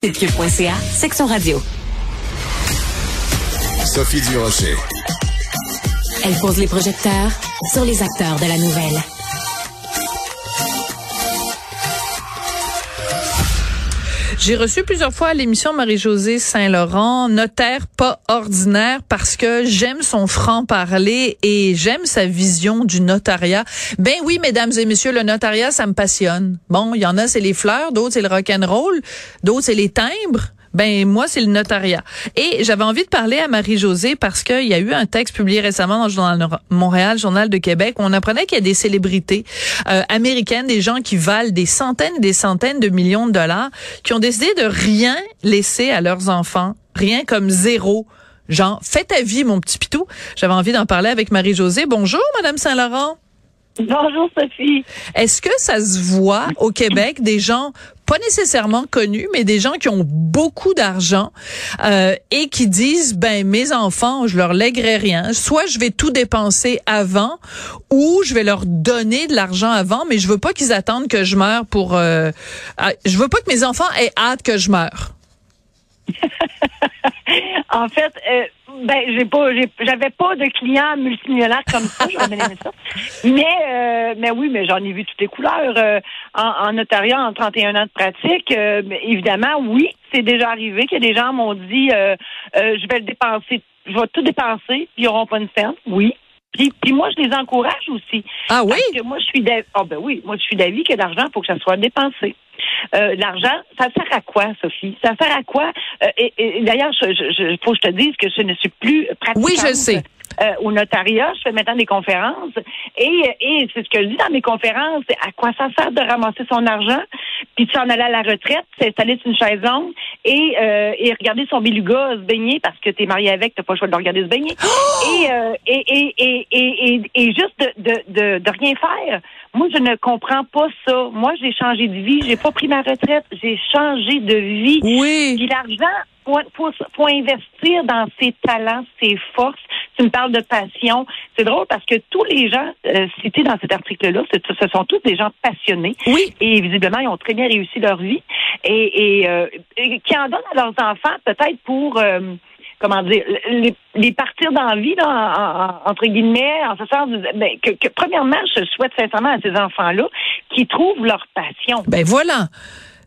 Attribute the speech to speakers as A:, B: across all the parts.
A: Cube.ca, section radio.
B: Sophie Durocher.
A: Elle pose les projecteurs sur les acteurs de la nouvelle.
C: J'ai reçu plusieurs fois à l'émission Marie-Josée Saint-Laurent, notaire pas ordinaire parce que j'aime son franc-parler et j'aime sa vision du notariat. Ben oui, mesdames et messieurs, le notariat, ça me passionne. Bon, il y en a, c'est les fleurs, d'autres, c'est le rock'n'roll, d'autres, c'est les timbres. Ben moi, c'est le notariat. Et j'avais envie de parler à Marie-Josée parce qu'il y a eu un texte publié récemment dans le Journal Montréal, Journal de Québec, où on apprenait qu'il y a des célébrités euh, américaines, des gens qui valent des centaines et des centaines de millions de dollars, qui ont décidé de rien laisser à leurs enfants, rien comme zéro. Genre, fais ta vie, mon petit pitou. J'avais envie d'en parler avec Marie-Josée. Bonjour, Madame Saint-Laurent.
D: Bonjour Sophie.
C: Est-ce que ça se voit au Québec des gens pas nécessairement connus, mais des gens qui ont beaucoup d'argent euh, et qui disent ben mes enfants, je leur lèguerai rien. Soit je vais tout dépenser avant, ou je vais leur donner de l'argent avant, mais je veux pas qu'ils attendent que je meure pour. Euh, je veux pas que mes enfants aient hâte que je meure.
D: en fait, euh, ben j'ai pas, j'avais pas de clients multimillionnaires comme ça. Ça. Mais, euh, mais oui, mais j'en ai vu toutes les couleurs euh, en, en, notariat en 31 ans de pratique. évidemment, oui, c'est déjà arrivé que des gens m'ont dit, je vais le dépenser, je vais tout dépenser, puis ils n'auront pas une scène. Oui. Puis, puis, moi, je les encourage aussi.
C: Ah oui?
D: Parce que moi, je suis d'avis. oh, ben oui, moi, je suis d'avis que l'argent, il faut que ça soit dépensé. Euh, l'argent, ça sert à quoi, Sophie? Ça sert à quoi? Euh, et, d'ailleurs, il je, faut que je te dise que je ne suis plus pratiquante.
C: Oui, je sais.
D: Euh, au notariat, je fais maintenant des conférences et, et c'est ce que je dis dans mes conférences, c'est à quoi ça sert de ramasser son argent, puis de s'en aller à la retraite, s'installer sur une chaise longue et, euh, et regarder son beluga se baigner parce que tu es marié avec, t'as pas le choix de le regarder se baigner. Euh, et, et, et, et, et, et, juste de, de, de, rien faire. Moi, je ne comprends pas ça. Moi, j'ai changé de vie, j'ai pas pris ma retraite, j'ai changé de vie.
C: Oui.
D: Puis l'argent, faut, faut, investir dans ses talents, ses forces. Tu me parles de passion. C'est drôle parce que tous les gens euh, cités dans cet article-là, ce sont tous des gens passionnés.
C: Oui.
D: Et visiblement, ils ont très bien réussi leur vie. Et, et, euh, qui en donnent à leurs enfants peut-être pour... Euh, comment dire, les, les partir dans la vie, là, entre guillemets, en ce sens, ben, que, que, premièrement, je souhaite sincèrement à ces enfants-là qu'ils trouvent leur passion.
C: Ben voilà.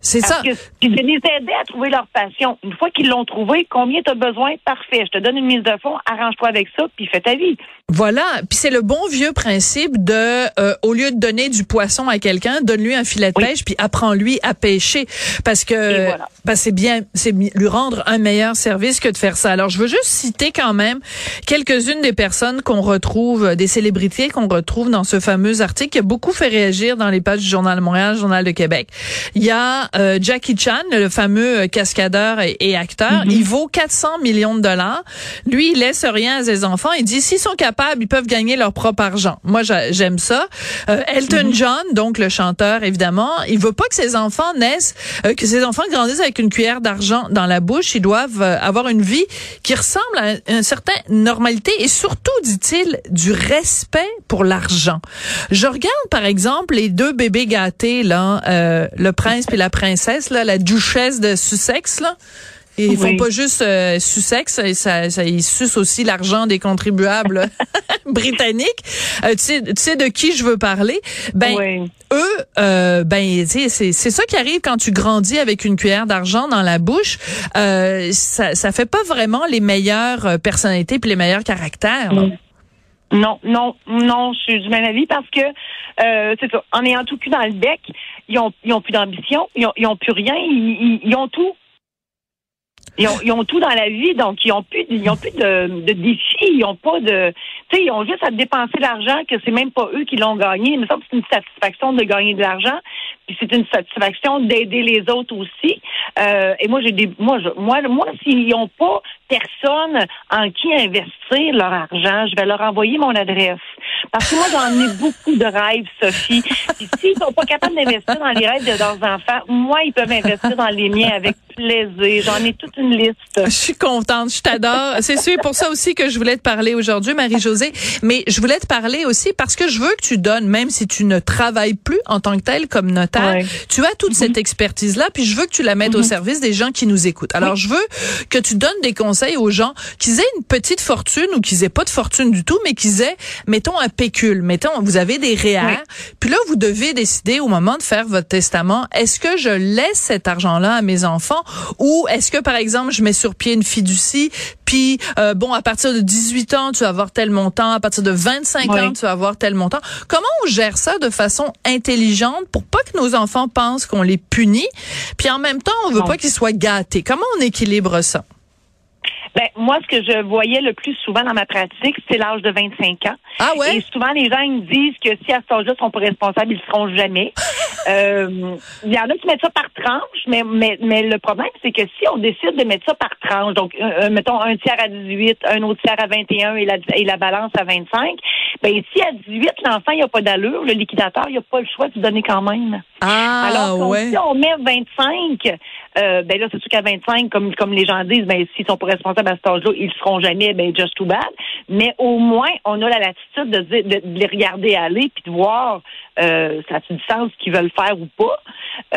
C: C'est ça.
D: puis de les aider à trouver leur passion. Une fois qu'ils l'ont trouvé, combien tu as besoin? Parfait. Je te donne une mise de fond, arrange-toi avec ça, puis fais ta vie.
C: Voilà. Puis c'est le bon vieux principe de, euh, au lieu de donner du poisson à quelqu'un, donne-lui un filet de pêche, puis apprends-lui à pêcher. Parce que voilà. c'est bien, c'est lui rendre un meilleur service que de faire ça. Alors, je veux juste citer quand même quelques-unes des personnes qu'on retrouve, des célébrités qu'on retrouve dans ce fameux article qui a beaucoup fait réagir dans les pages du Journal de Montréal, Journal de Québec. Il y a euh, Jackie Chan, le fameux euh, cascadeur et, acteur, mhm. il vaut 400 millions de dollars. Lui, il laisse rien à ses enfants. Il dit s'ils sont capables, ils peuvent gagner leur propre argent. Moi, j'aime ça. Euh, Elton mhm. John, donc le chanteur, évidemment, il veut pas que ses enfants naissent, que ses enfants grandissent avec une cuillère d'argent dans la bouche. Ils doivent avoir une vie qui ressemble à une certaine normalité et surtout, dit-il, du respect pour l'argent. Je regarde, par exemple, les deux bébés gâtés là, le prince et la princesse, là, la duchesse de Sussex, là. ils font pas juste euh, Sussex, ça, ça, ils sucent aussi l'argent des contribuables britanniques. Euh, tu, sais, tu sais de qui je veux parler? Ben eux, euh, ben c'est c'est ça qui arrive quand tu grandis avec une cuillère d'argent dans la bouche. Euh, ça ça fait pas vraiment les meilleures personnalités puis les meilleurs caractères.
D: Non, non, non, je suis du même avis parce que euh, c'est ça. En ayant tout cul dans le bec, ils ont, ils ont plus d'ambition, ils ont, ils ont plus rien, ils, ils, ont tout. Ils ont, ils ont, tout dans la vie, donc ils ont plus, ils ont plus de, de défis, ils ont pas de, tu sais, ils ont juste à dépenser l'argent que c'est même pas eux qui l'ont gagné. Il me semble que c'est une satisfaction de gagner de l'argent. Puis c'est une satisfaction d'aider les autres aussi. Euh, et moi, j'ai des, moi, je, moi, moi, s'ils n'ont pas personne en qui investir leur argent, je vais leur envoyer mon adresse. Parce que moi, j'en ai beaucoup de rêves, Sophie. Puis s'ils sont pas capables d'investir dans les rêves de leurs enfants, moi, ils peuvent investir dans les miens avec plaisir. J'en ai toute une liste.
C: Je suis contente, je t'adore. C'est sûr pour ça aussi que je voulais te parler aujourd'hui, Marie-Josée. Mais je voulais te parler aussi parce que je veux que tu donnes, même si tu ne travailles plus en tant que tel comme notaire, tu as toute cette mhm. expertise-là, puis je veux que tu la mettes au mhm. service des gens qui nous écoutent. Alors, je veux que tu donnes des conseils aux gens qui aient une petite fortune ou qui aient pas de fortune du tout, mais qui aient, mettons, un pécule. Mettons, vous avez des REER, puis là, vous devez décider au moment de faire votre testament, est-ce que je laisse cet argent-là à mes enfants ou est-ce que, par exemple, je mets sur pied une fiducie, puis euh, bon, à partir de 18 ans, tu vas avoir tel montant, à partir de 25 ans, tu vas avoir tel montant. Comment on gère ça de façon intelligente pour pas que nos enfants pensent qu'on les punit, puis en même temps, on veut pas qu'ils soient gâtés? Comment on équilibre ça?
D: Ben, moi, ce que je voyais le plus souvent dans ma pratique, c'est l'âge de 25 ans.
C: Ah ouais?
D: Et souvent, les gens me disent que si à cet âge-là, ils sont pas responsables, ils le seront jamais. euh, il y en a qui mettent ça par tranche, mais, mais, mais le problème, c'est que si on décide de mettre ça par tranche, donc, euh, euh, mettons, un tiers à 18, un autre tiers à 21 et la, et la balance à 25, ben, si à 18, l'enfant, il n'y a pas d'allure, le liquidateur, il n'y a pas le choix de donner quand même.
C: Ah,
D: Alors,
C: ouais.
D: si on met 25, euh, ben là, c'est sûr qu'à 25, comme, comme les gens disent, ben, s'ils sont pas responsables à cet âge-là, ils seront jamais, ben, just too bad. Mais au moins, on a la latitude de, de, de les regarder aller puis de voir, euh, ça a du sens qu'ils veulent faire ou pas.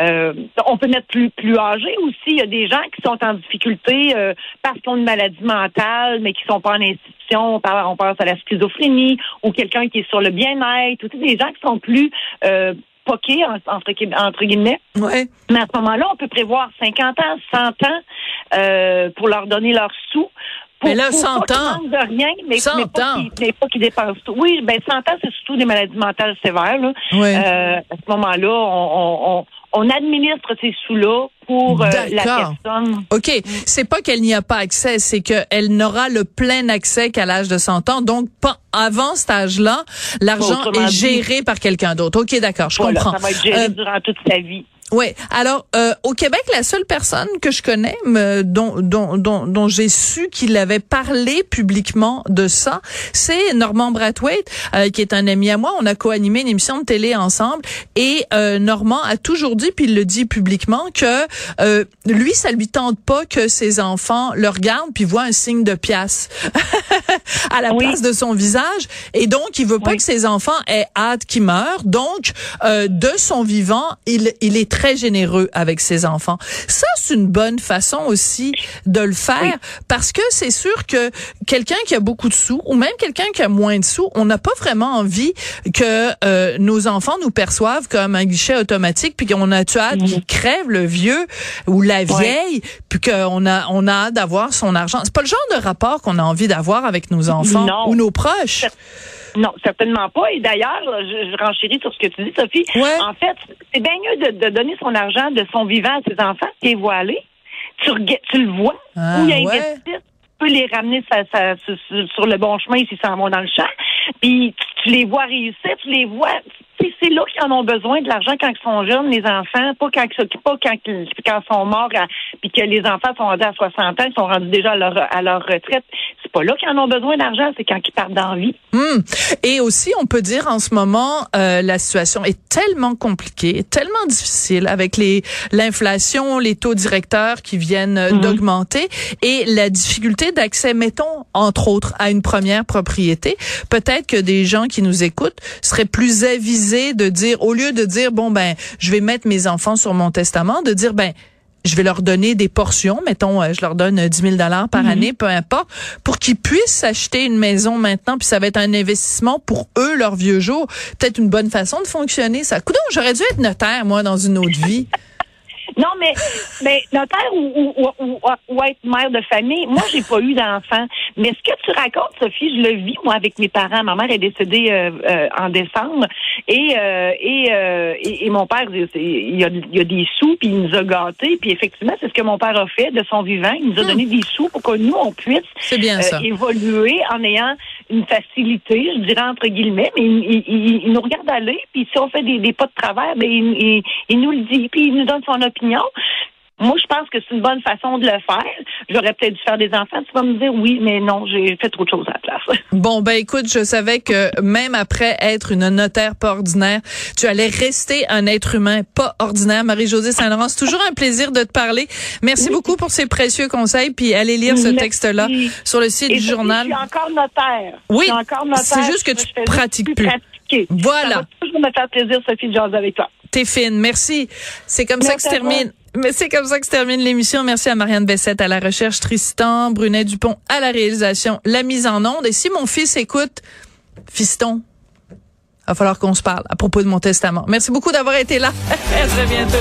D: Euh, on peut mettre plus, plus âgé aussi. Il y a des gens qui sont en difficulté euh, parce qu'ils ont une maladie mentale, mais qui sont pas en institution. On, parle, on pense à la schizophrénie ou quelqu'un qui est sur le bien-être. Ou des gens qui sont plus euh, poqués, entre, entre guillemets.
C: Ouais.
D: Mais à ce moment-là, on peut prévoir 50 ans, 100 ans euh, pour leur donner leurs sous. Pour,
C: mais là, 100
D: pas
C: ans.
D: de rien, mais,
C: 100
D: mais pas qu'ils qu dépensent tout. Oui, ben 100 ans, c'est surtout des maladies mentales sévères. Là.
C: Ouais.
D: Euh, à ce moment-là, on, on, on administre ces sous-là pour euh, la personne.
C: OK. C'est pas qu'elle n'y a pas accès, c'est qu'elle n'aura le plein accès qu'à l'âge de 100 ans. Donc, pas avant cet âge-là, l'argent est géré par quelqu'un d'autre. OK, d'accord, je
D: voilà,
C: comprends.
D: Ça va être géré euh, durant toute sa vie.
C: Oui. Alors, euh, au Québec, la seule personne que je connais, me, dont, dont, dont, dont j'ai su qu'il avait parlé publiquement de ça, c'est Normand Brathwaite, euh, qui est un ami à moi. On a co-animé une émission de télé ensemble. Et euh, Normand a toujours dit, puis il le dit publiquement, que euh, lui, ça lui tente pas que ses enfants le regardent puis voient un signe de pièce à la
D: Oui.
C: place de son visage. Et donc, il veut pas
D: Oui.
C: que ses enfants aient hâte qu'il meure. Donc, euh, de son vivant, il, il est très généreux avec ses enfants. Ça, c'est une bonne façon aussi de le faire
D: Oui.
C: parce que c'est sûr que quelqu'un qui a beaucoup de sous ou même quelqu'un qui a moins de sous, on n'a pas vraiment envie que euh, nos enfants nous perçoivent comme un guichet automatique puis qu'on a tu hâte qu'il crève le vieux ou la vieille puis qu'on a on a hâte d'avoir son argent. C'est pas le genre de rapport qu'on a envie d'avoir avec nos enfants
D: Non.
C: ou nos proches.
D: Non, certainement pas. Et d'ailleurs, je, je renchéris sur ce que tu dis, Sophie.
C: Ouais.
D: En fait, c'est bien mieux de, de donner son argent de son vivant à ses enfants qui est voilé. Tu, tu le vois
C: Ah,
D: où il
C: ouais.
D: investit. Tu peux les ramener sa- sa- sur, sur- sur le bon chemin s'ils s'en vont dans le champ. Puis tu, tu les vois réussir, tu les vois. Tu sais, C'est là qu'ils en ont besoin de l'argent quand ils sont jeunes, les enfants, pas quand ils pas quand, ils- quand ils sont morts, à- puis que les enfants sont rendus à 60 ans, ils sont rendus déjà à leur, à leur retraite. C'est pas là qu'ils en ont besoin d'argent, c'est quand ils partent d'envie.
C: Hum. Et aussi, on peut dire en ce moment, euh, la situation est tellement compliquée, tellement difficile avec les l'inflation, les taux directeurs qui viennent
D: Mhm.
C: d'augmenter et la difficulté d'accès, mettons entre autres, à une première propriété. Peut-être que des gens qui nous écoutent seraient plus avisés de dire, au lieu de dire bon ben, je vais mettre mes enfants sur mon testament, de dire ben je vais leur donner des portions, mettons, euh, je leur donne euh, 10 000 dollars par année, peu importe, pour qu'ils puissent s'acheter une maison maintenant, puis ça va être un investissement pour eux, leur vieux jour. Peut-être une bonne façon de fonctionner, ça. Coudon, j'aurais dû être notaire, moi, dans une autre vie.
D: Non, mais, mais notaire ou, ou, ou, ou, être mère de famille, moi, j'ai pas eu d'enfant. Mais ce que tu racontes, Sophie, je le vis, moi, avec mes parents. Ma mère est décédée euh, euh, en décembre et, euh, et, euh, et, et mon père, il a, il a des sous, puis il nous a gâtés. Puis effectivement, c'est ce que mon père a fait de son vivant. Il nous a donné des sous pour que nous, on puisse
C: bien
D: euh, évoluer en ayant une facilité, je dirais entre guillemets, mais il, nous regarde aller, puis si on fait des, pas de travers, ben il, il, nous le dit, puis il nous donne son opinion. Moi, je pense que c'est une bonne façon de le faire. J'aurais peut-être dû faire des enfants. Tu vas me dire oui, mais non, j'ai fait trop de choses à la place.
C: Bon, ben écoute, je savais que même après être une notaire pas ordinaire, tu allais rester un être humain pas ordinaire. Marie-Josée Saint-Laurent, c'est toujours un plaisir de te parler. Merci beaucoup pour ces précieux conseils. Puis allez lire ce texte-là sur le site du journal.
D: Je suis encore notaire.
C: Oui, c'est juste que tu pratiques plus. Voilà. Ça
D: va toujours me faire plaisir, Sophie, de jaser avec toi.
C: T'es fine. Merci. C'est comme ça que se termine. Mais c'est comme ça que se termine l'émission. Merci à Marianne Bessette à la recherche, Tristan Brunet Dupont à la réalisation, la mise en onde. Et si mon fils écoute, fiston, va falloir qu'on se parle à propos de mon testament. Merci beaucoup d'avoir été là. à très bientôt.